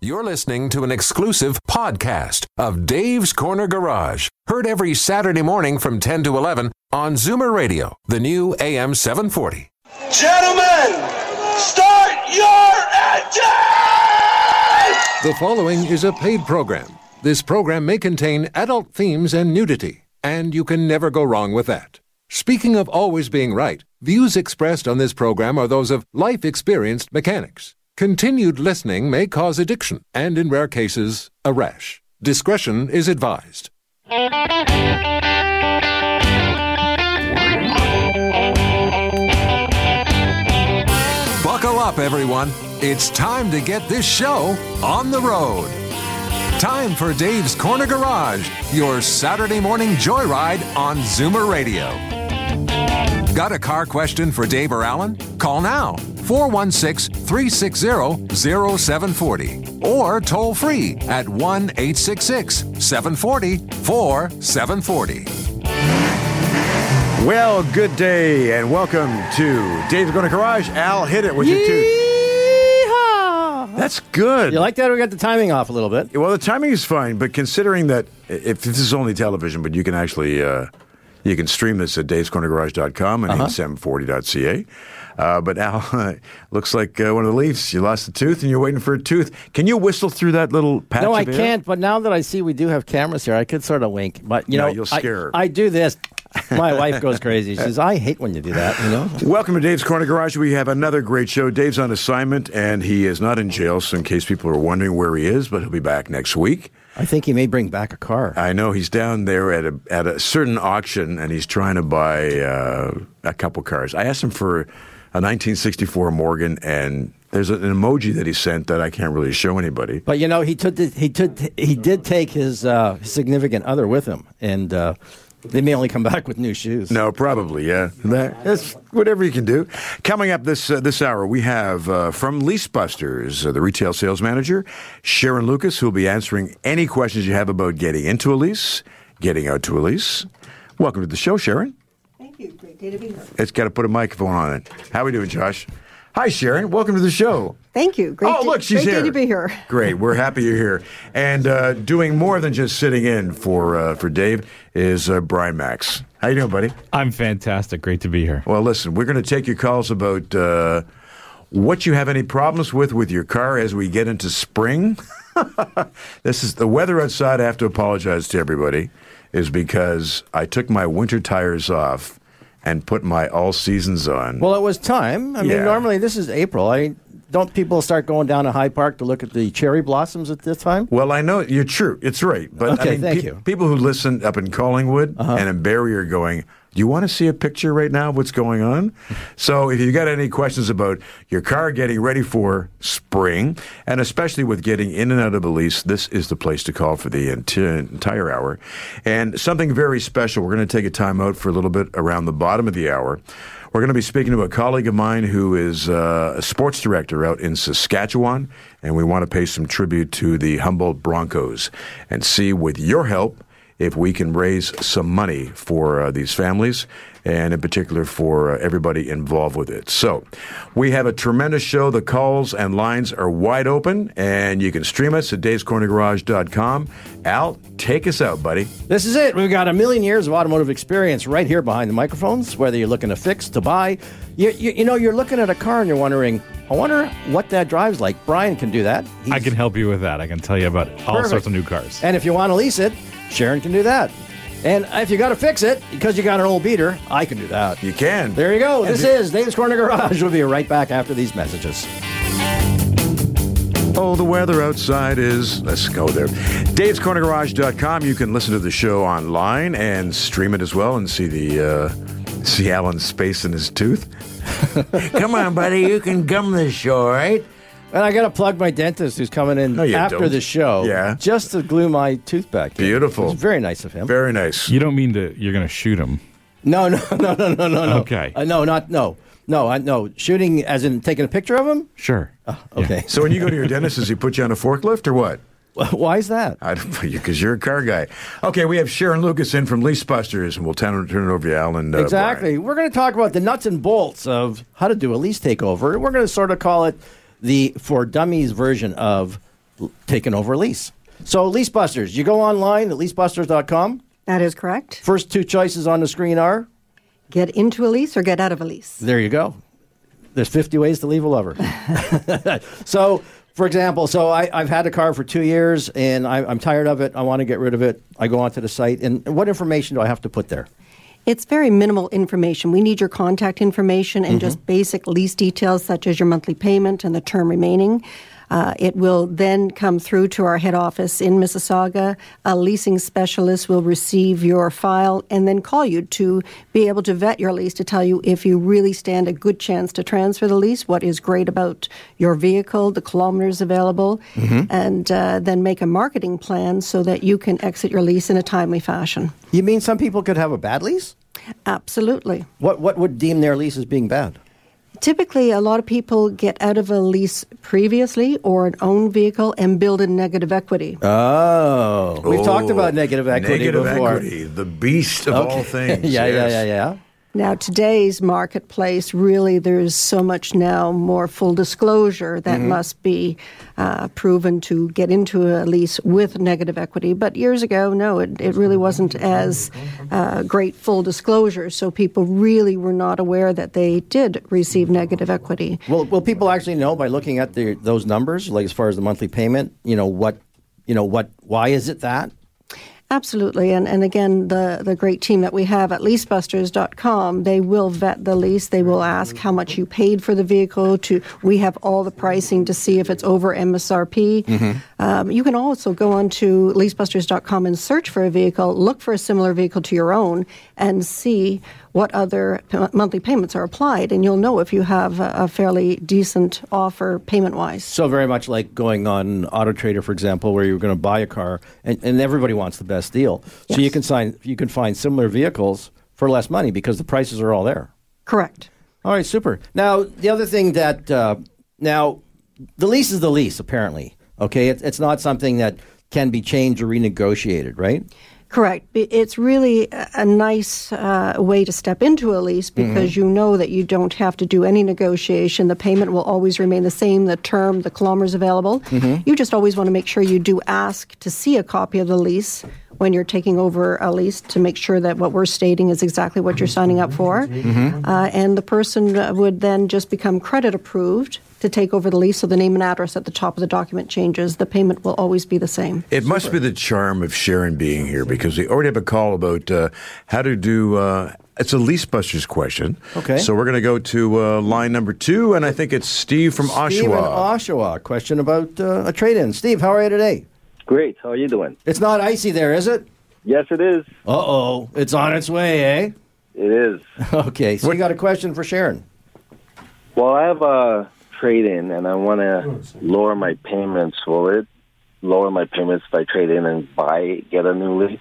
You're listening to an exclusive podcast of Dave's Corner Garage, heard every Saturday morning from 10 to 11 on Zoomer Radio, the new AM 740. Gentlemen, start your engines! The following is a paid program. This program may contain adult themes and nudity, and you can never go wrong with that. Speaking of always being right, views expressed on this program are those of life experienced mechanics. Continued listening may cause addiction and, in rare cases, a rash. Discretion is advised. Buckle up, everyone. It's time to get this show on the road. Time for Dave's Corner Garage, your Saturday morning joyride on Zoomer Radio. Got a car question for Dave or Alan? Call now 416 360 0740 or toll free at 1 866 740 4740. Well, good day and welcome to Dave's Corner Garage. Al, hit it with your tooth. That's good. You like that? We got the timing off a little bit. well, the timing is fine, but considering that if this is only television, but you can actually uh, you can stream this at davescornergarage.com and Uh-huh. 740.ca. Uh, but Al, looks like uh, one of the Leafs. You lost a tooth and you're waiting for a tooth. Can you whistle through that little patch? No, I can't. But now that I see we do have cameras here, I could sort of wink. But you No, know, you'll I- scare her. I, do this. My wife goes crazy. She says, "I hate when you do that." You know. Welcome to Dave's Corner Garage. We have another great show. Dave's on assignment and he is not in jail, so in case people are wondering where he is, but he'll be back next week. I think he may bring back a car. I know he's down there at a at a certain auction and he's trying to buy uh, a couple cars. I asked him for a 1964 Morgan and there's an emoji that he sent that I can't really show anybody. But you know, he took the, he took he did take his uh, significant other with him, and uh, they may only come back with new shoes. No, probably, yeah. That's whatever you can do. Coming up this uh, this hour, we have uh, from Leasebusters, uh, the retail sales manager, Sharon Lucas, who will be answering any questions you have about getting into a lease, getting out to a lease. Welcome to the show, Sharon. Thank you. Great day to be here. It's got to put a microphone on it. How we doing, Josh? Hi, Sharon. Welcome to the show. Thank you. Great oh, day- look, she's great here. day to be here. Great. We're happy you're here. And uh, doing more than just sitting in for uh, for Dave is uh, Brian Max. How you doing, buddy? I'm fantastic. Great to be here. Well, listen, we're going to take your calls about uh, what you have any problems with with your car as we get into spring. this is the weather outside. I have to apologize to everybody, is because I took my winter tires off and put my all seasons on. Well, it was time. I mean, normally this is April. I don't people start going down to High Park to look at the cherry blossoms at this time? Well, I know you're true. It's right. But Okay, I mean, thank pe- you. Uh-huh. people who listen up in Collingwood and in Barrie are going, you want to see a picture right now of what's going on? so if you've got any questions about your car getting ready for spring, and especially with getting in and out of lease, this is the place to call for the enti- entire hour. And something very special, we're going to take a time out for a little bit around the bottom of the hour. We're going to be speaking to a colleague of mine who is uh, a sports director out in Saskatchewan, and we want to pay some tribute to the Humboldt Broncos and see, with your help, if we can raise some money for uh, these families and in particular for uh, everybody involved with it. So, we have a tremendous show. The calls and lines are wide open, and you can stream us at davescornergarage.com. Al, take us out, buddy. This is it. We've got a million years of automotive experience right here behind the microphones. Whether you're looking to fix, to buy, you, you, you know, you're looking at a car and you're wondering, I wonder what that drives like. Brian can do that. I can help you with that. I can tell you about all Perfect. sorts of new cars. And if you want to lease it, Sharon can do that. And if you got to fix it because you got an old beater, I can do that. You can. There you go. This is Dave's Corner Garage. We'll be right back after these messages. Oh, the weather outside is. Let's go there. Dave'sCornerGarage.com. You can listen to the show online and stream it as well and see the uh, see Alan's space in his tooth. Come on, buddy. You can gum this show, right? And I got to plug my dentist who's coming in No, you after don't. the show. Yeah. Just to glue my tooth back. in. Beautiful. It's very nice of him. Very nice. You don't mean to, you're going to shoot him. No, no, no, no, no, no, no. Okay. Uh, no, not no, no. I no shooting as in taking a picture of him. Sure. Okay. So when you go to your dentist, does he put you on a forklift or what? Why is that? I don't because you're a car guy. Okay, we have Sharon Lucas in from Lease Busters, and we'll turn, turn it over to Alan. Uh, exactly. Brian. We're going to talk about the nuts and bolts of how to do a lease takeover. We're going to sort of call it the for dummies version of taking over a lease. So, Leasebusters, you go online at leasebusters.com. That is correct. First two choices on the screen are Get into a lease or get out of a lease. there you go. There's 50 ways to leave a lover. so, for example, so I, I've had a car for two years and I, I'm tired of it. I want to get rid of it. I go onto the site. And what information do I have to put there? It's very minimal information. We need your contact information and mm-hmm. just basic lease details such as your monthly payment and the term remaining. Uh, it will then come through to our head office in Mississauga. A leasing specialist will receive your file and then call you to be able to vet your lease to tell you if you really stand a good chance to transfer the lease, what is great about your vehicle, the kilometers available, and uh, then make a marketing plan so that you can exit your lease in a timely fashion. You mean some people could have a bad lease? Absolutely. What, what would deem their lease as being bad? Typically, a lot of people get out of a lease previously or an owned vehicle and build in negative equity. Oh, we've talked Oh, about negative equity Negative before. equity, the beast of all things. yeah, yeah, yeah, yeah. Now, today's marketplace, really, there's so much now more full disclosure that must be uh, proven to get into a lease with negative equity. But years ago, no, it, it really wasn't as uh, great full disclosure. So people really were not aware that they did receive negative equity. Well, will people actually know by looking at the, those numbers, like as far as the monthly payment? You know what? You know what? Why is it that? Absolutely. And, and again, the, the great team that we have at leasebusters.com, they will vet the lease. They will ask how much you paid for the vehicle. To We have all the pricing to see if it's over MSRP. Um, you can also go on to leasebusters.com and search for a vehicle, look for a similar vehicle to your own, and see what other p- monthly payments are applied. And you'll know if you have a, a fairly decent offer payment wise. So very much like going on Auto Trader, for example, where you're going to buy a car, and, and everybody wants the best deal. So you can sign, you can find similar vehicles for less money because the prices are all there. Correct. All right, super. Now the other thing that uh, now the lease is the lease. Apparently, okay, it, it's not something that can be changed or renegotiated, right? Correct. It's really a nice uh, way to step into a lease because you know that you don't have to do any negotiation. The payment will always remain the same, the term, the kilometers available. You just always want to make sure you do ask to see a copy of the lease when you're taking over a lease to make sure that what we're stating is exactly what you're signing up for. Uh, and the person would then just become credit approved to take over the lease, so the name and address at the top of the document changes. The payment will always be the same. It must be the charm of Sharon being here because we already have a call about uh, how to do. Uh, it's a lease busters question. Okay. So we're going to go to uh, line number two, and I think it's Steve from Steve in Oshawa. Oshawa. Question about uh, a trade-in. Steve, how are you today? Great. How are you doing? It's not icy there, is it? Yes, it is. Uh oh, it's on its way, eh? It is. Okay, so you got a question for Sharon. Well, I have a trade in, and I want to lower my payments. Will it lower my payments if I trade in and buy, get a new lease?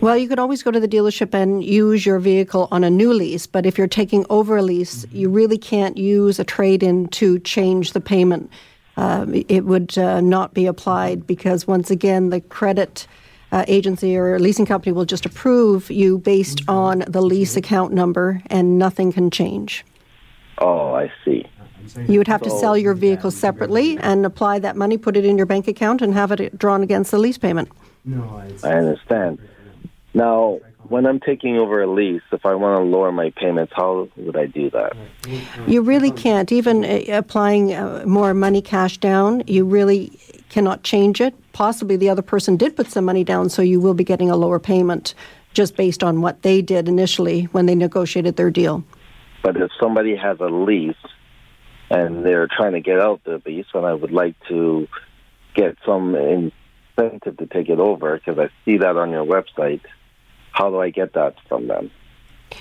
Well, you could always go to the dealership and use your vehicle on a new lease, but if you're taking over a lease, you really can't use a trade in to change the payment. Um, it would uh, not be applied because, once again, the credit uh, agency or leasing company will just approve you based on the lease account number, and nothing can change. Oh, I see. You would have to sell your vehicle separately and apply that money, put it in your bank account, and have it drawn against the lease payment. No, I understand. Now, when I'm taking over a lease, if I want to lower my payments, how would I do that? You really can't. Even uh, applying uh, more money cash down, you really cannot change it. Possibly the other person did put some money down, so you will be getting a lower payment just based on what they did initially when they negotiated their deal. But if somebody has a lease and they're trying to get out the lease, and I would like to get some incentive to take it over because I see that on your website, how do I get that from them?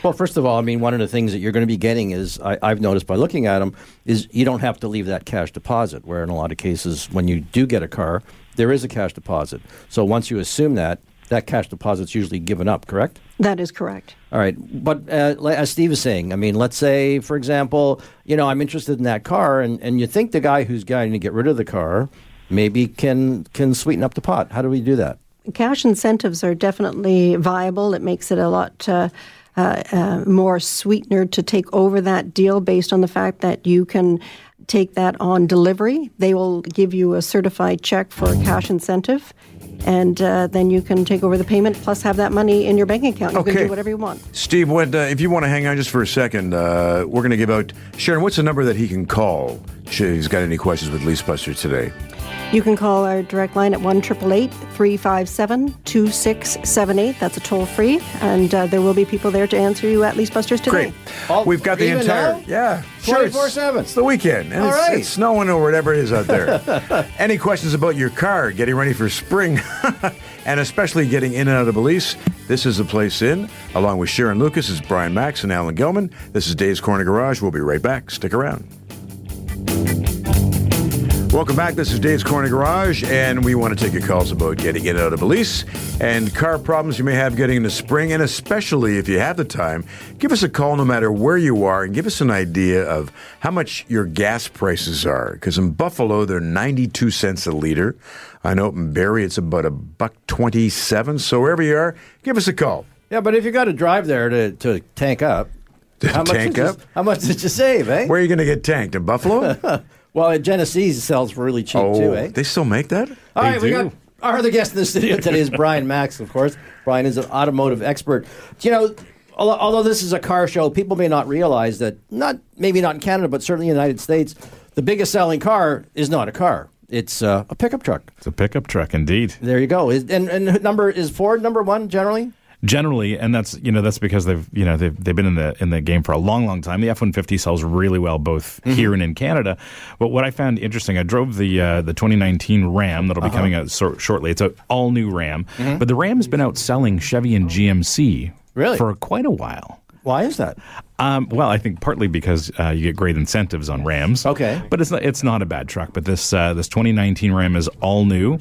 Well, first of all, I mean, one of the things that you're going to be getting is, I, I've noticed by looking at them, is you don't have to leave that cash deposit, where in a lot of cases, when you do get a car, there is a cash deposit. So once you assume that, that cash deposit's usually given up, correct? That is correct. All right, but uh, as Steve is saying, I mean, let's say, for example, you know, I'm interested in that car, and, and you think the guy who's going to get rid of the car maybe can can sweeten up the pot. How do we do that? Cash incentives are definitely viable. It makes it a lot uh, uh, uh, more sweetener to take over that deal based on the fact that you can take that on delivery. They will give you a certified check for a cash incentive, and uh, then you can take over the payment plus have that money in your bank account. You Okay. can do whatever you want. Steve, what, uh, if you want to hang on just for a second, uh, we're going to give out Sharon. What's the number that he can call? If he's got any questions with Leasebuster today. You can call our direct line at 1 357 2678. That's a toll free, and uh, there will be people there to answer you at Leasebusters today. Great. All- We've got the even entire now? yeah, sure. 24/7. it's the weekend, and All it's, right. it's snowing or whatever it is out there. Any questions about your car, getting ready for spring, and especially getting in and out of a lease? This is the place in. Along with Sharon Lucas, is Brian Max and Alan Gelman. This is Dave's Corner Garage. We'll be right back. Stick around. Welcome back. This is Dave's Corner Garage, and we want to take your calls about getting in and out of a lease and car problems you may have getting into spring, and especially if you have the time, give us a call no matter where you are and give us an idea of how much your gas prices are. Because in Buffalo, they're 92 cents a liter. I know in Barrie, it's about a buck 27. So wherever you are, give us a call. Yeah, but if you got to drive there to, to tank up, how much tank did you- up? how much did you save, eh? Where are you going to get tanked? In Buffalo? well, at Genesee's sells really cheap oh, too, eh? they still make that? All right, we do. got our other guest in the studio today is Brian Max, of course. Brian is an automotive expert. You know, although, although this is a car show, people may not realize that not maybe not in Canada, but certainly in the United States, the biggest selling car is not a car; it's uh, a pickup truck. It's a pickup truck, indeed. There you go. Is, and and number is Ford number one generally. Generally, and that's you know that's because they've you know they've they've been in the in the game for a long long time. The F one fifty sells really well both here and in Canada. But what I found interesting, I drove the uh, the 2019 Ram that'll be coming out so, shortly. It's an all new Ram, but the Ram's been outselling Chevy and GMC Really? for quite a while. Why is that? Um, well, I think partly because uh, you get great incentives on Rams. Okay. but it's not, it's not a bad truck. But this uh, this 2019 Ram is all new.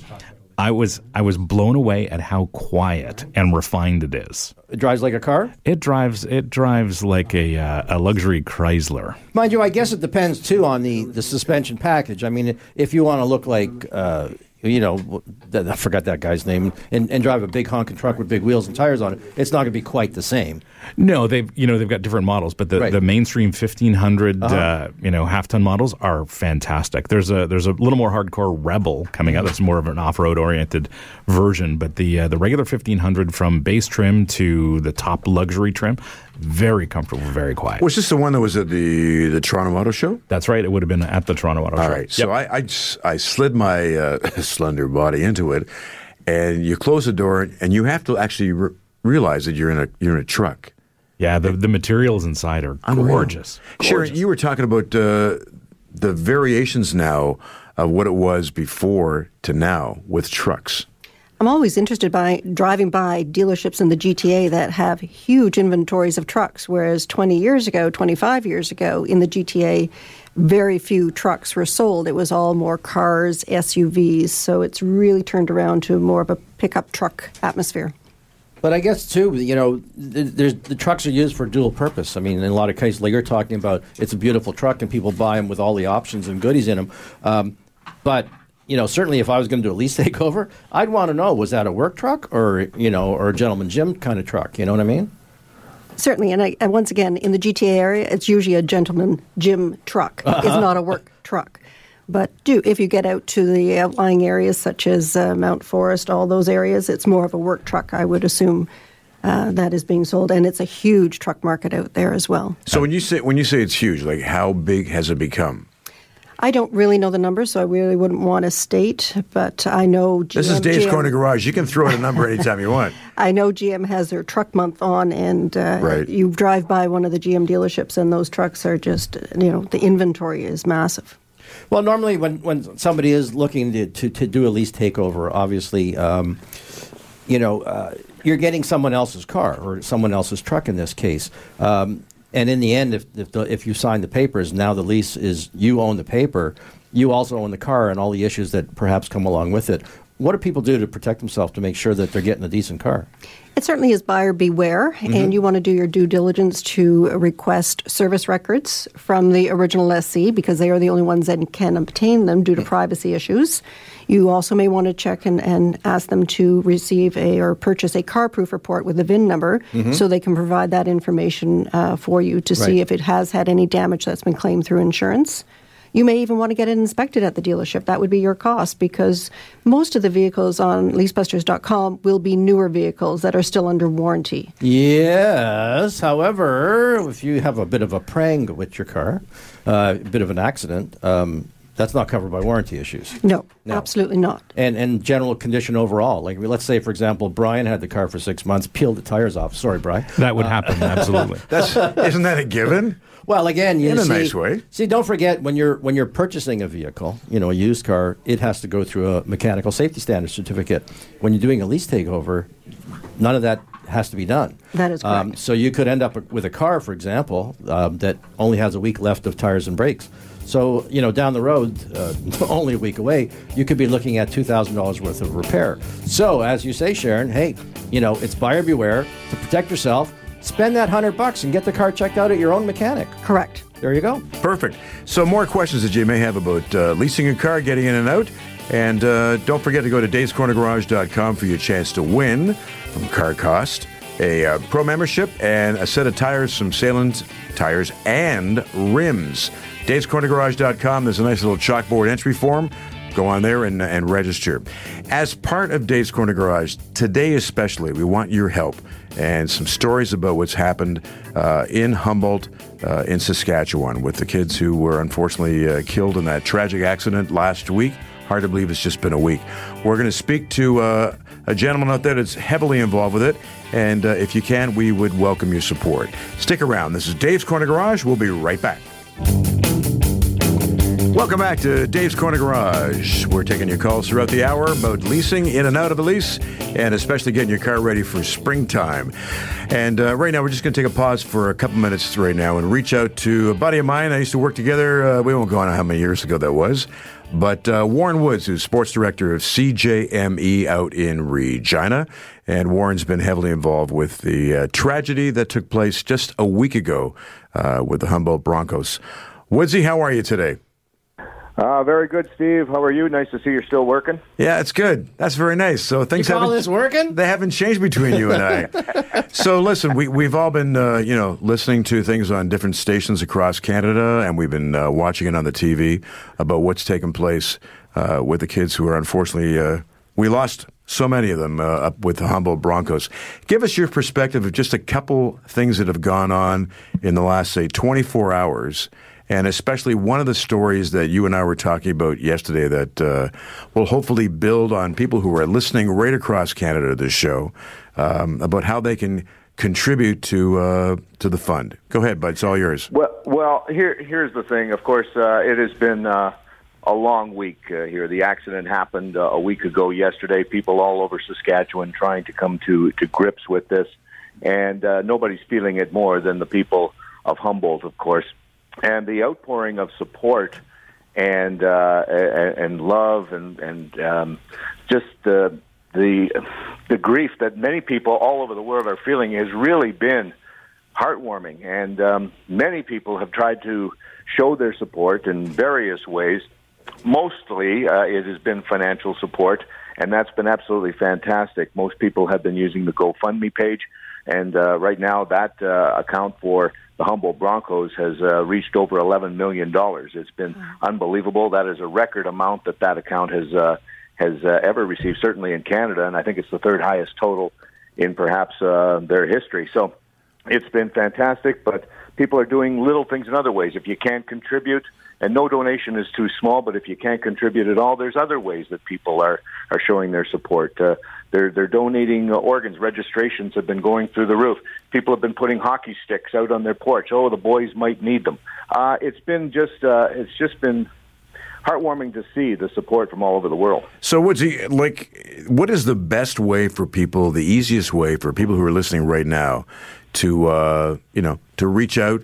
I was I was blown away at how quiet and refined it is. It drives like a car. It drives it drives like a uh, a luxury Chrysler. Mind you, I guess it depends too on the, the suspension package. I mean, if you want to look like, uh, you know, I forgot that guy's name, and, and drive a big honking truck with big wheels and tires on it, it's not going to be quite the same. No, they've you know they've got different models, but the, Right. the mainstream 1500 uh you know half ton models are fantastic. There's a there's a little more hardcore Rebel coming out. That's more of an off road oriented version, but the uh, the regular 1500 from base trim to the top luxury trim, very comfortable, very quiet. Was this the one that was at the, the Toronto Auto Show? That's right. It would have been at the Toronto Auto All Show. right. So I I slid my uh, slender body into it, and you close the door, and you have to actually re- realize that you're in a you're in a truck. yeah, the the materials inside are Unreal. gorgeous. Sharon, you were talking about uh, the variations now of what it was before to now with trucks. I'm always interested by driving by dealerships in the GTA that have huge inventories of trucks, whereas 20 years ago, 25 years ago, in the GTA, very few trucks were sold. It was all more cars, SUVs. So it's really turned around to more of a pickup truck atmosphere. But I guess too, you know, the trucks are used for dual purpose. I mean, in a lot of cases, like you're talking about, it's a beautiful truck, and people buy them with all the options and goodies in them. Um, but you know, certainly, if I was going to do a lease takeover, I'd want to know was that a work truck or you know, or a gentleman Jim kind of truck. You know what I mean? Certainly, and, I, and once again, in the GTA area, it's usually a gentleman Jim truck. It's not a work truck. But do if you get out to the outlying areas such as uh, Mount Forest, all those areas, it's more of a work truck. I would assume uh, that is being sold, and it's a huge truck market out there as well. So when you say when you say it's huge, like how big has it become? I don't really know the numbers, so I really wouldn't want to state. But I know GM, This is Dave's GM Corner Garage. You can throw out a number anytime you want. I know GM has their truck month on, and uh, Right. you drive by one of the GM dealerships, and those trucks are just, you know, the inventory is massive. Well, normally when, when somebody is looking to, to, to do a lease takeover, obviously, um, you know, uh, you're getting someone else's car or someone else's truck in this case. Um, and in the end, if if, the, if you sign the papers, now the lease is you own the paper, you also own the car and all the issues that perhaps come along with it. What do people do to protect themselves to make sure that they're getting a decent car? It certainly is buyer beware, and you want to do your due diligence to request service records from the original lessee because they are the only ones that can obtain them due to privacy issues. You also may want to check and, and ask them to receive a or purchase a car proof report with a VIN number so they can provide that information uh, for you to see if it has had any damage that's been claimed through insurance. You may even want to get it inspected at the dealership. That would be your cost because most of the vehicles on leasebusters.com will be newer vehicles that are still under warranty. Yes. However, if you have a bit of a prang with your car, uh, a bit of an accident, um, that's not covered by warranty issues. No, No. absolutely not. And and general condition overall. Like let's say, for example, Brian had the car for six months, peeled the tires off. Sorry, Brian. That would happen, absolutely. That's isn't that a given? Well, again, you In a see, nice way. See, don't forget when you're when you're purchasing a vehicle, you know, a used car, it has to go through a mechanical safety standard certificate. When you're doing a lease takeover, none of that has to be done. That is Um, correct. so you could end up with a car, for example, um, that only has a week left of tires and brakes. So you know, down the road, uh, only a week away, you could be looking at two thousand dollars worth of repair. So, as you say, Sharon, hey, you know, it's buyer beware. To protect yourself, spend that hundred bucks and get the car checked out at your own mechanic. Correct. There you go. Perfect. So, more questions that you may have about uh, leasing a car, getting in and out. And uh, don't forget to go to davescornergarage.com for your chance to win from Car Cost, a uh, pro membership, and a set of tires from Salem Tires and Rims. davescornergarage.com, there's a nice little chalkboard entry form. Go on there and, and register. As part of Dave's Corner Garage, today especially, we want your help and some stories about what's happened uh, in Humboldt, uh, in Saskatchewan, with the kids who were unfortunately uh, killed in that tragic accident last week. Hard to believe it's just been a week. We're going to speak to uh, a gentleman out there that's heavily involved with it, and uh, if you can, we would welcome your support. Stick around. This is Dave's Corner Garage. We'll be right back. Welcome back to Dave's Corner Garage. We're taking your calls throughout the hour about leasing, in and out of a lease, and especially getting your car ready for springtime. And uh, right now, we're just going to take a pause for a couple minutes right now and reach out to a buddy of mine. I used to work together. Uh, we won't go on how many years ago that was. But uh, Warren Woods, who's sports director of CJME out in Regina. And Warren's been heavily involved with the uh, tragedy that took place just a week ago uh, with the Humboldt Broncos. Woodsy, how are you today? Uh, very good, Steve. How are you? Nice to see you're still working. Yeah, it's good. That's very nice. So things You call haven't this working? They haven't changed between you and I. so listen, we we've all been uh, you know listening to things on different stations across Canada, and we've been uh, watching it on the TV about what's taken place uh, with the kids who are unfortunately uh, we lost so many of them uh, up with the Humboldt Broncos. Give us your perspective of just a couple things that have gone on in the last say 24 hours and especially one of the stories that you and I were talking about yesterday that uh, will hopefully build on people who are listening right across Canada to this show um, about how they can contribute to uh, to the fund. Go ahead, bud. It's all yours. Well, well, here here's the thing. Of course, uh, it has been uh, a long week uh, here. The accident happened uh, a week ago yesterday. People all over Saskatchewan trying to come to to grips with this, and nobody's feeling it more than the people of Humboldt, of course. And the outpouring of support and uh, and, love and and um, just the the the grief that many people all over the world are feeling has really been heartwarming. And um, many people have tried to show their support in various ways. Mostly, uh, it has been financial support, and that's been absolutely fantastic. Most people have been using the GoFundMe page, and uh, right now that uh, account for the Humboldt Broncos has uh, reached over $11 million. It's been unbelievable. That is a record amount that that account has uh, has uh, ever received, certainly in Canada, and I think it's the third highest total in perhaps uh, their history. So it's been fantastic, but people are doing little things in other ways. If you can't contribute, and no donation is too small, but if you can't contribute at all, there's other ways that people are are showing their support. Uh, they're they're donating uh, organs. Registrations have been going through the roof. People have been putting hockey sticks out on their porch. Oh, the boys might need them. Uh, it's been just uh, it's just been heartwarming to see the support from all over the world. So, Woodsy, like, what is the best way for people, the easiest way for people who are listening right now to, uh, you know, to reach out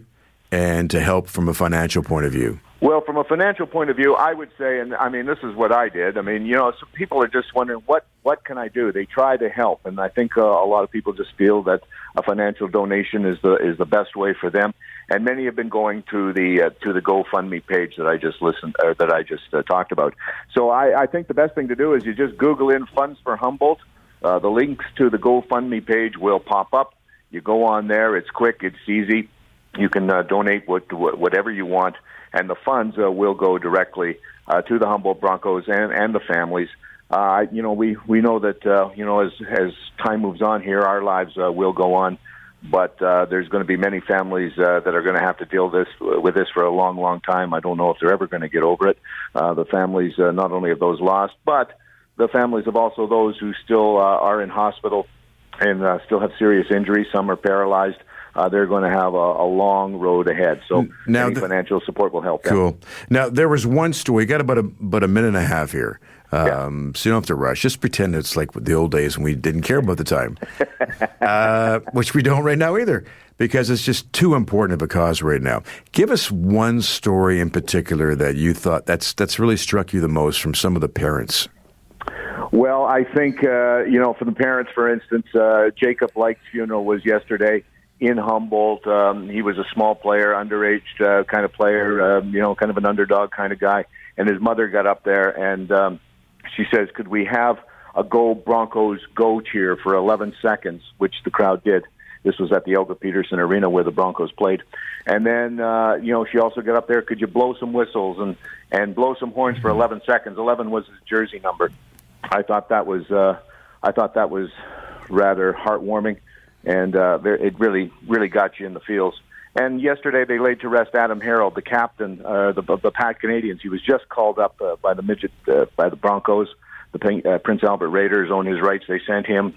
and to help from a financial point of view? Well, from a financial point of view, I would say, and I mean, this is what I did. I mean, you know, some people are just wondering what what can I do. They try to help, and I think uh, a lot of people just feel that a financial donation is the is the best way for them. And many have been going to the uh, to the GoFundMe page that I just listened uh, that I just uh, talked about. So I, I think the best thing to do is you just Google in funds for Humboldt. Uh, the links to the GoFundMe page will pop up. You go on there. It's quick. It's easy. You can uh, donate what, what whatever you want and the funds uh, will go directly uh, to the Humboldt Broncos and and the families. Uh, you know, we we know that uh, you know as as time moves on here, our lives uh, will go on but uh, there's going to be many families uh, that are going to have to deal this with this for a long, long time. I don't know if they're ever going to get over it. Uh, the families, uh, not only of those lost, but the families of also those who still uh, are in hospital and uh, still have serious injuries. Some are paralyzed. Uh, they're going to have a, a long road ahead. So Now the- financial support will help them. Cool. Now there was one story. You got about a about a minute and a half here, Yeah. um, so you don't have to rush. Just pretend it's like the old days when we didn't care about the time, uh, which we don't right now either, because it's just too important of a cause right now. Give us one story in particular that you thought that's that's really struck you the most from some of the parents. I think uh, you know, for the parents, for instance, uh, Jacob Leicht's funeral was yesterday in Humboldt. Um, he was a small player, underage uh, kind of player, um, you know, kind of an underdog kind of guy. And his mother got up there and um, she says, "Could we have a Go Broncos Go cheer for 11 seconds?" Which the crowd did. This was at the Elgar Petersen Arena where the Broncos played. And then, uh, you know, she also got up there. Could you blow some whistles and and blow some horns for 11 seconds? 11 was his jersey number. I thought that was uh, I thought that was rather heartwarming, and uh, it really really got you in the feels. And yesterday they laid to rest Adam Herold, the captain uh, the, of the Pat Canadians. He was just called up uh, by the midget uh, by the Broncos. The uh, Prince Albert Raiders own his rights. They sent him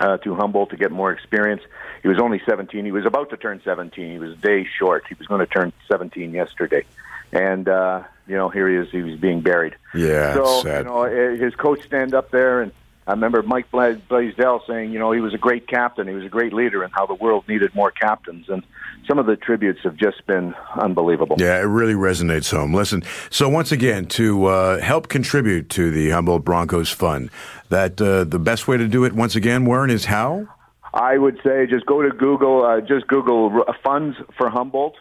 uh, to Humboldt to get more experience. He was only 17. He was about to turn 17. He was day short. He was going to turn 17 yesterday, and uh, you know here he is. He was being buried. Yeah, So sad. you know, eh, his coach stand up there, and I remember Mike Bla- Blaisdell saying, you know, he was a great captain, he was a great leader, and how the world needed more captains. And some of the tributes have just been unbelievable. Yeah, it really resonates home. Listen, so once again, to uh, help contribute to the Humboldt Broncos Fund, that uh, the best way to do it, once again, Warren, is how? I would say just go to Google, uh, just Google uh, funds for Humboldt.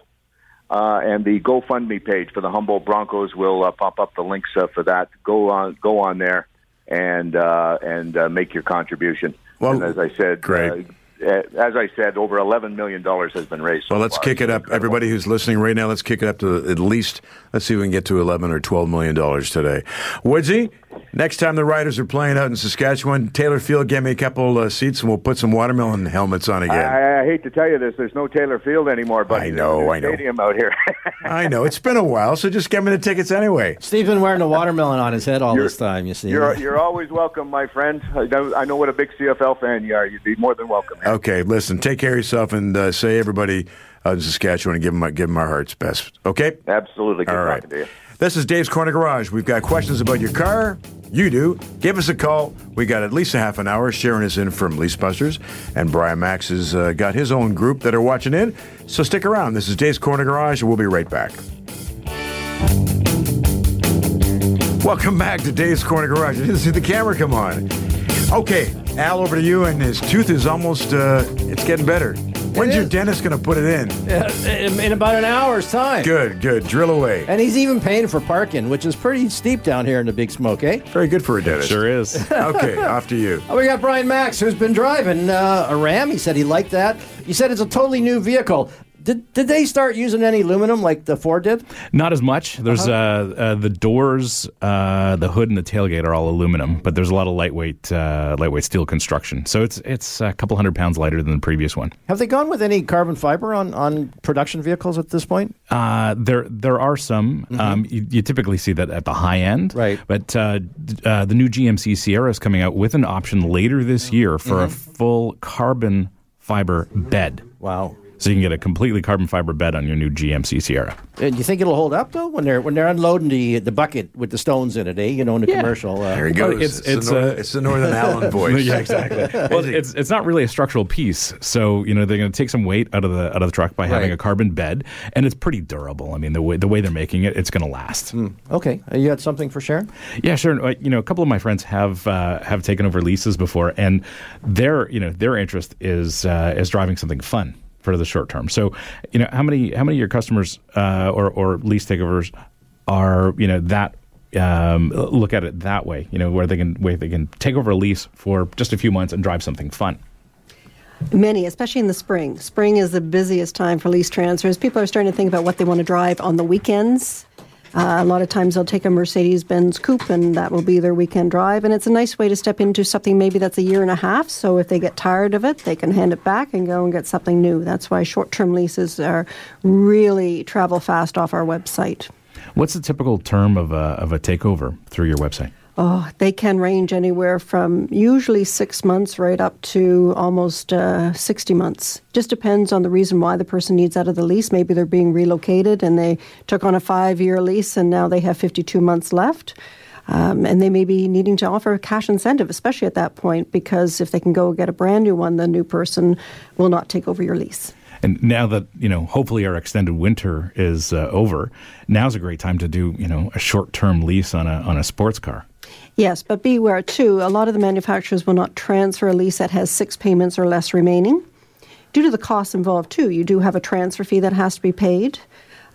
Uh, and the GoFundMe page for the Humboldt Broncos will uh, pop up the links uh, for that. Go on, go on there, and uh, and uh, make your contribution. Well, and as I said, great. Uh, as I said, over eleven million dollars has been raised. so Well, let's far. kick it up. Everybody who's listening right now, let's kick it up to at least, let's see if we can get to 11 or 12 million dollars today. Woodsy, next time the Riders are playing out in Saskatchewan, Taylor Field, get me a couple uh, seats and we'll put some watermelon helmets on again. I, I hate to tell you this. There's no Taylor Field anymore, but I know, I know. Stadium out here. I know, it's been a while, so just get me the tickets anyway. Steve's been wearing a watermelon on his head all You're- this time, you see. you're you're always welcome, my friend. I know, I know what a big CFL fan you are. You'd be more than welcome. man. Okay, listen, take care of yourself and uh, say everybody out in Saskatchewan and give them, give them our hearts best. Okay? Absolutely. Good All right. This is Dave's Corner Garage. We've got questions about your car. You do. Give us a call. We got at least a half an hour. Sharon is in from Leasebusters, and Brian Max has uh, got his own group that are watching in. So stick around. This is Dave's Corner Garage, and we'll be right back. Welcome back to Dave's Corner Garage. I didn't see the camera come on. Okay, Al, over to you. And his tooth is almost, uh, it's getting better. When's your is. dentist going to put it in? in, in about an hour's time. Good, good. Drill away. And he's even paying for parking, which is pretty steep down here in the Big Smoke, eh? Very good for a dentist. Sure is. Okay, off to you. Oh, we got Brian Max, who's been driving uh, a Ram. He said he liked that. He said it's a totally new vehicle. Did, did they start using any aluminum like the Ford did? Not as much. There's uh uh, the doors, uh, the hood, and the tailgate are all aluminum, but there's a lot of lightweight uh, lightweight steel construction. So it's it's a couple hundred pounds lighter than the previous one. Have they gone with any carbon fiber on, on production vehicles at this point? Uh, there there are some. Um, you, you typically see that at the high end, Right. But uh, d- uh, the new GMC Sierra is coming out with an option later this year for a full carbon fiber bed. Wow. So you can get a completely carbon fiber bed on your new GMC Sierra. And Uh, you think it'll hold up though when they're when they're unloading the the bucket with the stones in it, eh? You know, in the commercial. Uh, There he Well, goes. it's- it's, it's, the, North, uh, it's the Northern Alan voice. yeah, exactly. well, it's it's not really a structural piece, so you know they're going to take some weight out of the out of the truck by having a carbon bed, and it's pretty durable. I mean, the way the way they're making it, it's going to last. okay, Uh, you had something for Sharon? Yeah, sure. Uh, You know, a couple of my friends have uh, have taken over leases before, and their you know their interest is uh, is driving something fun for the short term. So, you know, how many how many of your customers uh, or or lease takeovers are you know that um, look at it that way? You know, where they can where they can take over a lease for just a few months and drive something fun. Many, especially in the spring. Spring is the busiest time for lease transfers. People are starting to think about what they want to drive on the weekends. Uh, a lot of times they'll take a Mercedes Benz Coupe and that will be their weekend drive. And it's a nice way to step into something maybe that's a year and a half. So if they get tired of it, they can hand it back and go and get something new. That's why short term leases are really travel fast off our website. What's the typical term of a, of a takeover through your website? Oh, they can range anywhere from usually six months right up to almost uh, 60 months. Just depends on the reason why the person needs out of the lease. Maybe they're being relocated and they took on a five year lease and now they have 52 months left. Um, and they may be needing to offer a cash incentive, especially at that point, because if they can go get a brand new one, the new person will not take over your lease. And now that you know, hopefully our extended winter is uh, over, now's a great time to do you know a short-term lease on a on a sports car. Yes, but beware too. A lot of the manufacturers will not transfer a lease that has six payments or less remaining. Due to the costs involved too, you do have a transfer fee that has to be paid.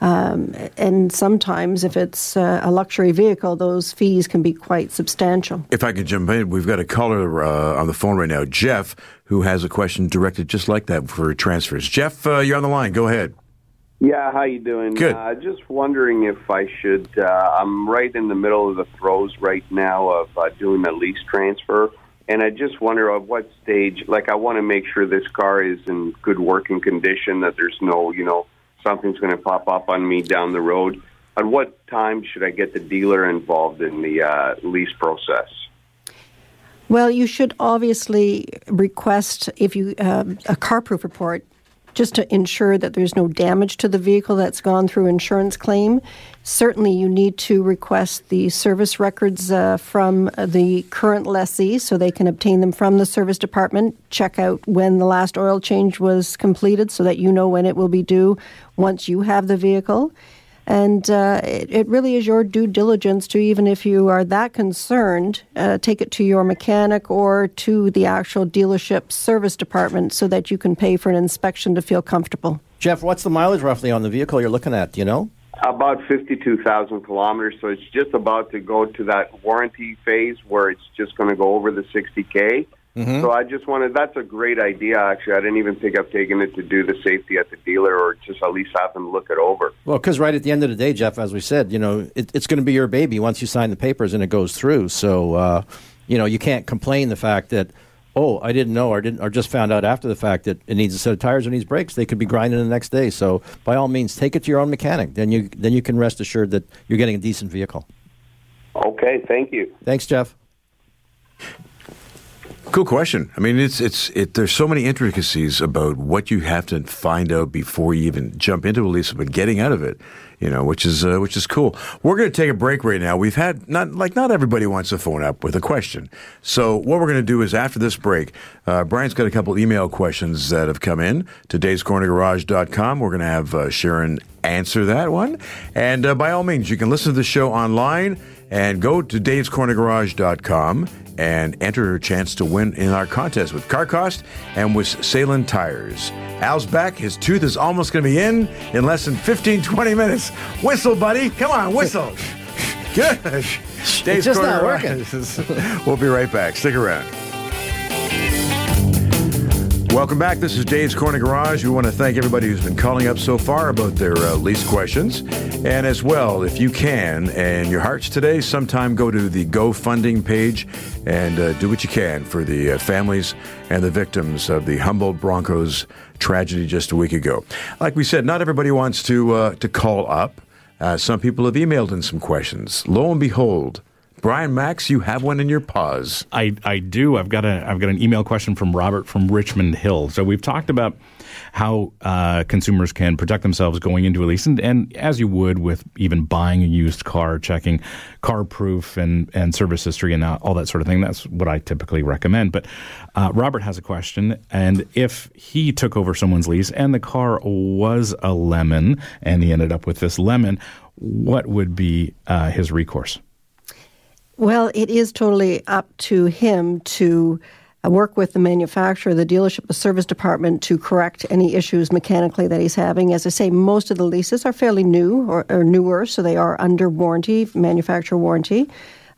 Um, and sometimes, if it's uh, a luxury vehicle, those fees can be quite substantial. If I could jump in, we've got a caller uh, on the phone right now, Jeff, who has a question directed just like that for transfers. Jeff, uh, you're on the line. Go ahead. Yeah, how you doing? Good. Uh, just wondering if I should. Uh, I'm right in the middle of the throes right now of uh, doing a lease transfer, and I just wonder at what stage. Like, I want to make sure this car is in good working condition. That there's no, you know, something's going to pop up on me down the road. At what time should I get the dealer involved in the uh, lease process? Well, you should obviously request if you um, a car proof report just to ensure that there's no damage to the vehicle that's gone through insurance claim. Certainly, you need to request the service records uh, from the current lessee so they can obtain them from the service department. Check out when the last oil change was completed so that you know when it will be due once you have the vehicle. And uh, it, it, really is your due diligence to, even if you are that concerned, uh, take it to your mechanic or to the actual dealership service department so that you can pay for an inspection to feel comfortable. Jeff, what's the mileage roughly on the vehicle you're looking at? Do you know? About 52,000 kilometers. So it's just about to go to that warranty phase where it's just going to go over the 60K. Mm-hmm. So I just wanted, that's a great idea, actually. I didn't even think of taking it to do the safety at the dealer or just at least have them look it over. Well, because right at the end of the day, Jeff, as we said, you know, it, it's going to be your baby once you sign the papers and it goes through. So, uh, you know, you can't complain the fact that, oh, I didn't know or didn't or just found out after the fact that it needs a set of tires or needs brakes. They could be grinding the next day. So, by all means, take it to your own mechanic. Then you then you can rest assured that you're getting a decent vehicle. Okay, thank you. Thanks, Jeff. Cool question. I mean, it's it's it. There's so many intricacies about what you have to find out before you even jump into a lease, but getting out of it, you know, which is uh, which is cool. We're going to take a break right now. We've had not like not everybody wants to phone up with a question. So what we're going to do is after this break, uh, Brian's got a couple email questions that have come in to Dave'sCornerGarage.com. We're going to have uh, Sharon answer that one, and uh, by all means, you can listen to the show online and go to Dave'sCornerGarage.com and enter a chance to win in our contest with Car Cost and with Salem Tires. Al's back. His tooth is almost going to be in in less than 15, 20 minutes. Whistle, buddy. Come on, whistle. Good. Dave's it's just not working. we'll be right back. Stick around. Welcome back. This is Dave's Corner Garage. We want to thank everybody who's been calling up so far about their uh, lease questions. And as well, if you can, and your hearts today, sometime go to the GoFunding page and uh, do what you can for the uh, families and the victims of the Humboldt Broncos tragedy just a week ago. Like we said, not everybody wants to, uh, to call up. Uh, some people have emailed in some questions. Lo and behold, Brian Max, you have one in your paws. I, I do. I've got a I've got an email question from Robert from Richmond Hill. So we've talked about how uh, consumers can protect themselves going into a lease, and, and, as you would with even buying a used car, checking car proof and and service history and all that sort of thing. That's what I typically recommend. But uh, Robert has a question, and if he took over someone's lease and the car was a lemon, and he ended up with this lemon, what would be uh, his recourse? Well, it is totally up to him to uh, work with the manufacturer, the dealership, the service department to correct any issues mechanically that he's having. As I say, most of the leases are fairly new or, or newer, so they are under warranty, manufacturer warranty.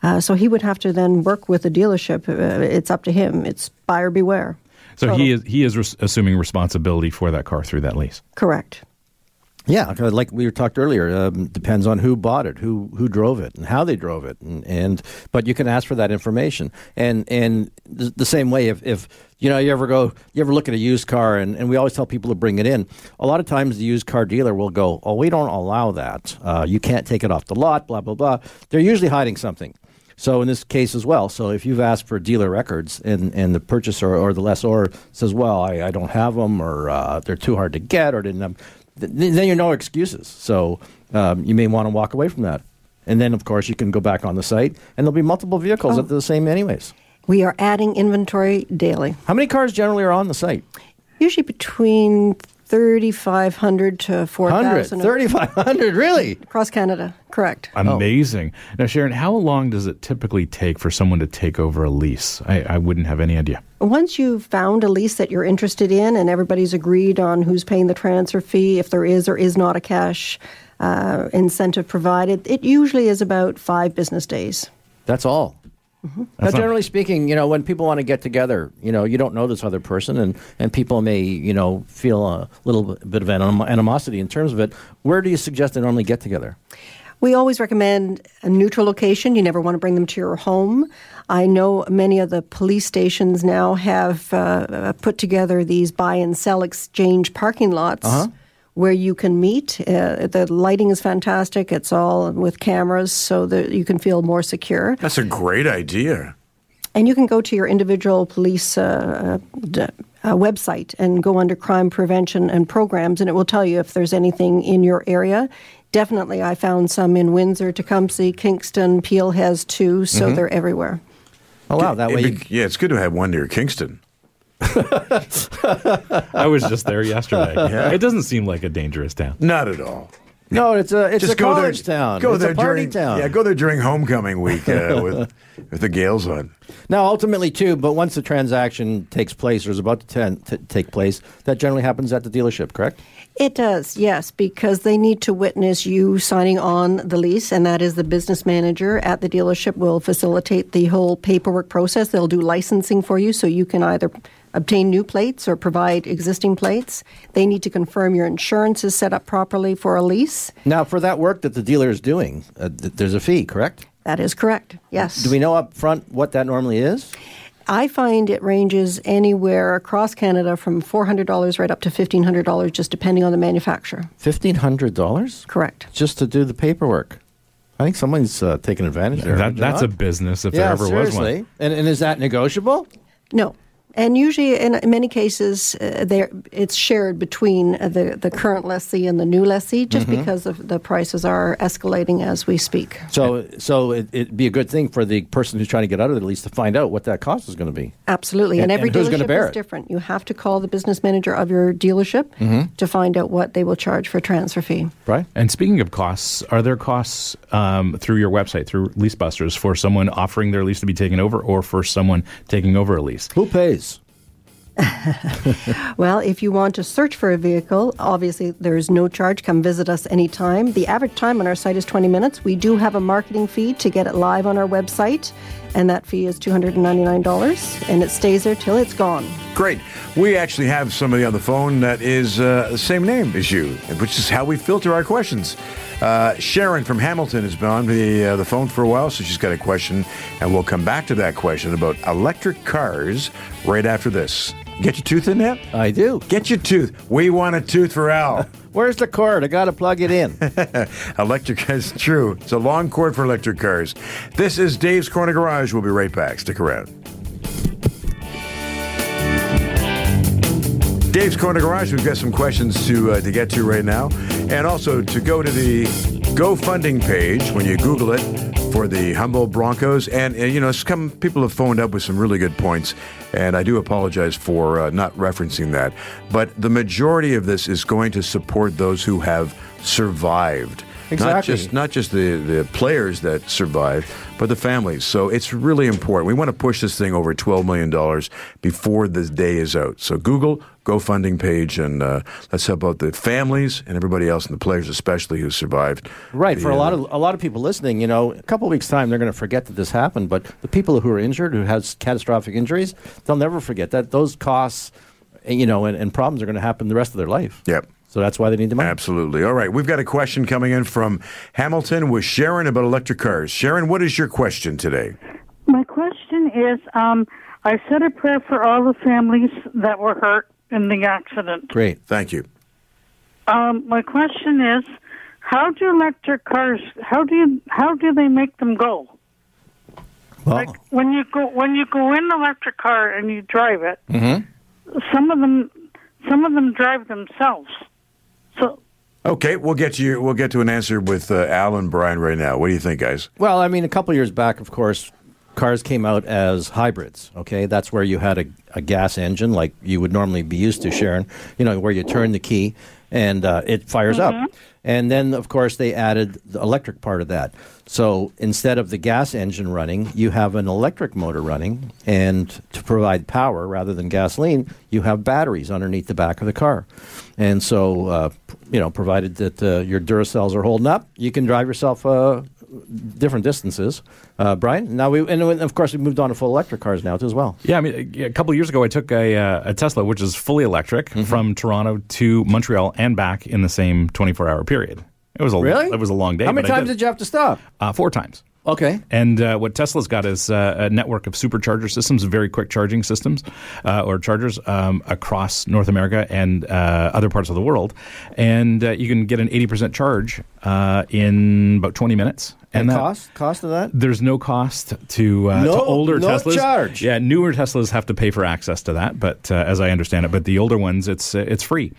Uh, so he would have to then work with the dealership. Uh, it's up to him. It's buyer beware. So Total. he is he is res- assuming responsibility for that car through that lease. Correct. Yeah, like we talked earlier, um, depends on who bought it, who who drove it, and how they drove it, and, and but you can ask for that information, and and the, the same way if, if you know you ever go you ever look at a used car, and, and we always tell people to bring it in. A lot of times the used car dealer will go, oh, we don't allow that. Uh, you can't take it off the lot. Blah blah blah. They're usually hiding something. So in this case as well, so if you've asked for dealer records and, and the purchaser or the lessor says, well, I, I don't have them or uh, they're too hard to get or didn't have, th- then you're no excuses. So um, you may want to walk away from that. And then, of course, you can go back on the site and there'll be multiple vehicles Oh. that are the same anyways. We are adding inventory daily, How many cars generally are on the site? usually between 3,500 to 100, 4,000 3,500, really? across Canada. Correct. Amazing. Now, Sharon, how long does it typically take for someone to take over a lease? I, I wouldn't have any idea. Once you've found a lease that you're interested in and everybody's agreed on who's paying the transfer fee, if there is or is not a cash uh, incentive provided, it usually is about five business days. That's all. Mm-hmm. Now, That's not- generally speaking, you know, when people want to get together, you know, you don't know this other person, and, and people may, you know, feel a little bit of anim- animosity in terms of it. Where do you suggest they normally get together? We always recommend a neutral location. You never want to bring them to your home. I know many of the police stations now have uh, put together these buy and sell exchange parking lots where you can meet. Uh, the lighting is fantastic. It's all with cameras so that you can feel more secure. That's a great idea. And you can go to your individual police uh, uh, d- uh, website and go under crime prevention and programs, and it will tell you if there's anything in your area. Definitely, I found some in Windsor, Tecumseh, Kingston, Peel has two, so they're everywhere. Oh, wow. That way It'd you, be- yeah, it's good to have one near Kingston. I was just there yesterday. It doesn't seem like a dangerous town. Not at all. No, it's a, it's Just a go there, college town. Go it's there a party during, town. Yeah, go there during homecoming week uh, with with the Gaels on. Now, ultimately, too, but once the transaction takes place or is about to ten, t- take place, that generally happens at the dealership, correct? It does, yes, because they need to witness you signing on the lease, and that is the business manager at the dealership will facilitate the whole paperwork process. They'll do licensing for you so you can either obtain new plates or provide existing plates. They need to confirm your insurance is set up properly for a lease. Now, for that work that the dealer is doing, uh, th- there's a fee, correct? That is correct, yes. Do we know up front what that normally is? I find it ranges anywhere across Canada from $400 right up to $1,500, just depending on the manufacturer. $1,500 Correct. just to do the paperwork. I think someone's uh, taking advantage there. That, aren't you that's a business if yeah, there ever seriously. was one. And, and is that negotiable? No. And usually, in many cases, uh, there it's shared between uh, the, the current lessee and the new lessee, just Mm-hmm. because of the prices are escalating as we speak. So, so it, it'd be a good thing for the person who's trying to get out of the lease to find out what that cost is going to be. Absolutely, and, And- every and who's gonna dealership bear is it? different. You have to call the business manager of your dealership Mm-hmm. to find out what they will charge for transfer fee. Right? And speaking of costs, are there costs um, through your website, through LeaseBusters, for someone offering their lease to be taken over or for someone taking over a lease? Who pays? Well, if you want to search for a vehicle, obviously there is no charge. Come visit us anytime. The average time on our site is 20 minutes. We do have a marketing fee to get it live on our website, and that fee is $299, and it stays there till it's gone. Great. We actually have somebody on the phone that is uh, the same name as you, which is how we filter our questions. Uh, Sharon from Hamilton has been on the, uh, the phone for a while, so she's got a question, and we'll come back to that question about electric cars right after this. Get your tooth in yet? I do. Get your tooth. We want a tooth for Al. Where's the cord? I got to plug it in. electric is true. It's a long cord for electric cars. This is Dave's Corner Garage. We'll be right back. Stick around. Dave's Corner Garage. We've got some questions to uh, to get to right now, and also to go to the GoFunding page when you Google it for the Humboldt Broncos. And, uh, you know, some people have phoned up with some really good points, and I do apologize for uh, not referencing that. But the majority of this is going to support those who have survived Not just not just the, the players that survive, but the families. So it's really important. We want to push this thing over $12 million before the day is out. So Google, GoFunding page, and uh, let's help out the families and everybody else, and the players especially who survived. Right. the, For a lot of a lot of people listening, you know, a couple of weeks time they're going to forget that this happened. But the people who are injured, who has catastrophic injuries, they'll never forget that those costs, you know, and, and problems are going to happen the rest of their life. Yep. So that's why they need the money. Absolutely. All right. We've got a question coming in from Hamilton with Sharon about electric cars. Sharon, what is your question today? My question is um, I said a prayer for all the families that were hurt in the accident. Great. Thank you. Um, my question is how do electric cars how do you how do they make them go? Well, Like when you go when you go in an electric car and you drive it, Mm-hmm. some of them some of them drive themselves. So Okay, we'll get you. We'll get to an answer with uh, Al and Brian right now. What do you think, guys? Well, I mean, a couple of years back, of course, cars came out as hybrids. Okay, that's where you had a, a gas engine, like you would normally be used to, Sharon. You know, where you turn the key and uh, it fires up. And then, of course, they added the electric part of that. So instead of the gas engine running, you have an electric motor running, and to provide power rather than gasoline, you have batteries underneath the back of the car. And so, uh, you know, provided that uh, your Duracells are holding up, you can drive yourself uh, different distances. Uh, Brian, now we and of course we moved on to full electric cars now too as well. Yeah, I mean, a couple of years ago, I took a, uh, a Tesla, which is fully electric, Mm-hmm. from Toronto to Montreal and back in the same 24 hour period. It was a Really? It was a long day. How many times did you have to stop? Uh, four times. Okay. And uh, what Tesla's got is uh, a network of supercharger systems, very quick charging systems uh, or chargers um, across North America and uh, other parts of the world. And uh, you can get an 80% charge uh, in about 20 minutes. And, that- cost cost of that? There's no cost to, uh, No- to older no Teslas. charge. Yeah, newer Teslas have to pay for access to that, but uh, as I understand it, but the older ones, it's uh, it's free,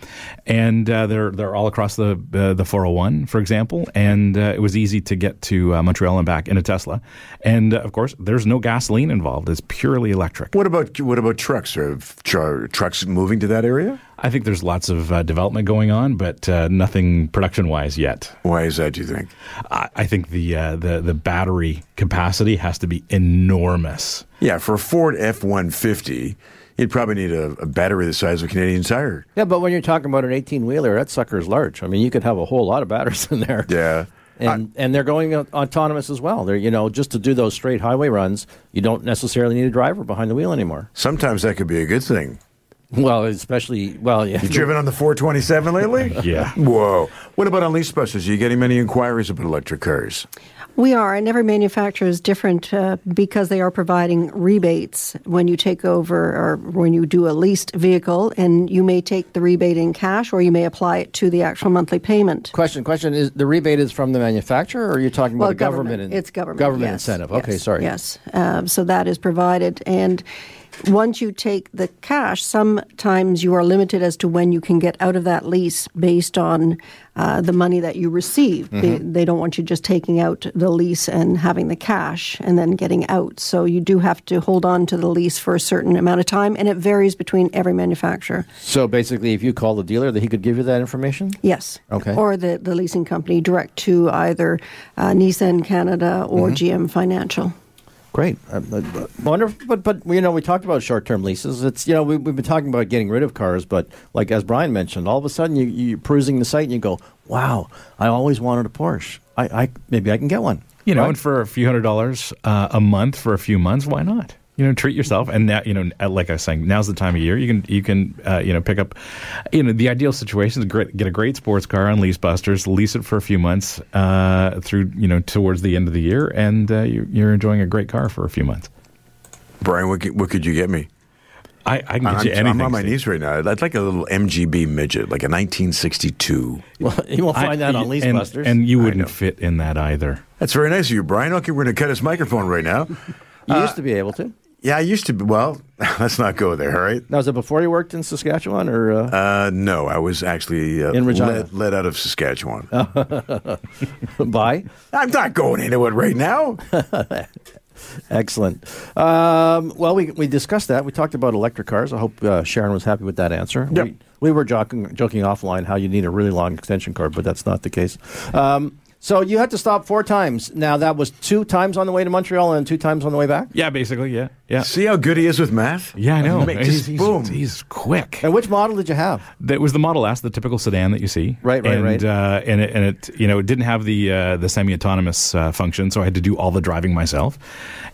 and uh, they're they're all across the uh, the 401, for example, and uh, it was easy to get to uh, Montreal and back in a Tesla, and uh, of course, there's no gasoline involved; it's purely electric. What about what about trucks? Are tr- trucks moving to that area? I think there's lots of uh, development going on, but uh, nothing production wise yet. Why is that? Do you think? I, I think the uh, the the battery capacity has to be enormous. Yeah, for a Ford F one fifty, you'd probably need a, a battery the size of a Canadian Tire. Yeah, but when you're talking about an 18 wheeler, that sucker's large. I mean, you could have a whole lot of batteries in there. Yeah. And, and they're going autonomous as well. They're you know just to do those straight highway runs, you don't necessarily need a driver behind the wheel anymore. Sometimes that could be a good thing. Well, especially well, yeah. You driven on the 427 lately? Yeah. Whoa. What about on LeaseBusters? Are you getting many inquiries about electric cars? We are, and every manufacturer is different uh, because they are providing rebates when you take over or when you do a leased vehicle, and you may take the rebate in cash or you may apply it to the actual monthly payment. Question: Question is the rebate is from the manufacturer, or are you talking about Well, a government? government. in- It's government. Government yes, incentive. yes, Okay, sorry. Yes. Um, so that is provided. And once you take the cash, sometimes you are limited as to when you can get out of that lease based on uh, the money that you receive. They, Mm-hmm. they don't want you just taking out the lease and having the cash and then getting out. So you do have to hold on to the lease for a certain amount of time, and it varies between every manufacturer. So basically, if you call the dealer, that he could give you that information. Yes. Okay. Or the, the leasing company direct to either uh, Nissan Canada or Mm-hmm. GM Financial. Great. Uh, uh, wonderful. But, but, you know, we talked about short term leases. It's, you know, we, we've been talking about getting rid of cars, but like as Brian mentioned, all of a sudden you, you're perusing the site and you go, wow, I always wanted a Porsche. I, I Maybe I can get one. You know, Right? and for a few hundred dollars uh, a month for a few months, why not? You know, treat yourself, and now you know, uh, like I was saying, now's the time of year you can you can uh, you know pick up, you know, the ideal situation is great, get a great sports car on leasebusters lease it for a few months uh, through you know towards the end of the year, and uh, you're, you're enjoying a great car for a few months. Brian, what could, what could you get me? I, I can get I'm, you anything. I'm on my Steve. knees right now. I'd like a little MGB midget, like a 1962. Well, you won't I- find that on Leasebusters. and, and you wouldn't fit in that either. That's very nice of you, Brian. Okay, we're going to cut his microphone right now. you used to be able to. Yeah, I used to be. Well, let's not go there, all right? Now, was it before you worked in Saskatchewan or? Uh, Uh, no, I was actually uh, In Regina. led, led out of Saskatchewan. by? I'm not going into it right now. Excellent. Um, well, we, we discussed that. We talked about electric cars. I hope uh, Sharon was happy with that answer. Yep. We, we were joking, joking offline how you need a really long extension cord, but that's not the case. Um, So you had to stop four times. Now that was two times on the way to Montreal and two times on the way back. Yeah, basically, yeah, yeah. See how good he is with math? Yeah, I know. Make- he's, just he's- boom. he's quick. And which model did you have? That was the Model S, the typical sedan that you see. Right, right, and, right. Uh, and it, and it, you know, it didn't have the uh, the semi-autonomous uh, function, so I had to do all the driving myself.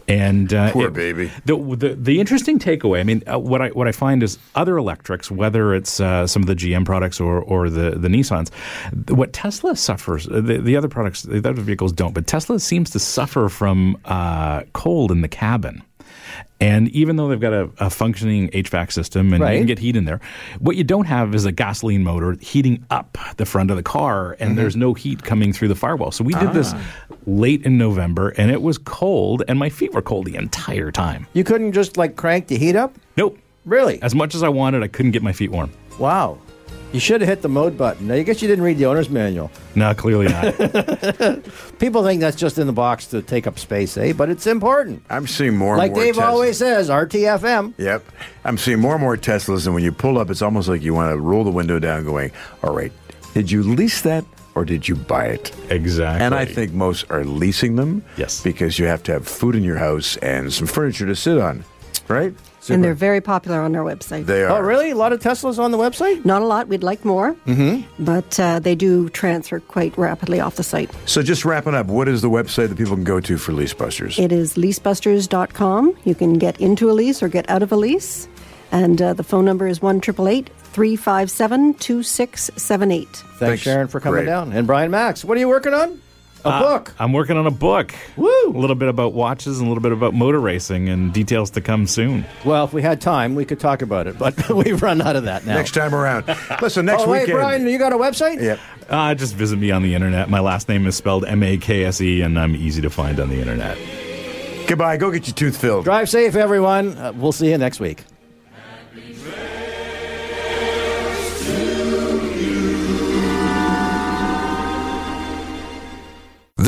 And uh, Poor it- baby. The, the the interesting takeaway. I mean, uh, what I what I find is other electrics, whether it's uh, some of the GM products or or the the Nissans, what Tesla suffers, uh, the, the other products, the other vehicles don't, but Tesla seems to suffer from uh, cold in the cabin. And even though they've got a, a functioning HVAC system and you can get heat in there, what you don't have is a gasoline motor heating up the front of the car, and there's no heat coming through the firewall. So we did this late in November, and it was cold, and my feet were cold the entire time. You couldn't just like crank the heat up? Nope. Really? As much as I wanted, I couldn't get my feet warm. Wow. You should have hit the mode button. Now, I guess you didn't read the owner's manual. No, clearly not. People think that's just in the box to take up space, eh? But it's important. I'm seeing more and Like more Dave Teslas. always says, RTFM. Yep. I'm seeing more and more Teslas, and when you pull up, it's almost like you want to roll the window down, going, "All right, did you lease that or did you buy it?" exactly. And I think most are leasing them. Yes. Because you have to have food in your house and some furniture to sit on, right? And they're very popular on our website. They are. Oh, really? A lot of Teslas on the website? Not a lot. We'd like more, mm-hmm. but uh, they do transfer quite rapidly off the site. So just wrapping up, what is the website that people can go to for Lease Busters? It is leasebusters.com. You can get into a lease or get out of a lease. And uh, the phone number is 1 357 2678. Thanks, Thanks. Sharon, for coming Great. down. And Brian Makse, what are you working on? A Uh, book. I'm working on a book. Woo! A little bit about watches and a little bit about motor racing and details to come soon. Well, if we had time, we could talk about it, but we've run out of that now. Next time around. Listen, next oh, wait, weekend. Brian, you got a website? Yep. Uh, just visit me on the internet. My last name is spelled M A K S E, and I'm easy to find on the internet. Goodbye. Go get your tooth filled. Drive safe, everyone. Uh, we'll see you next week.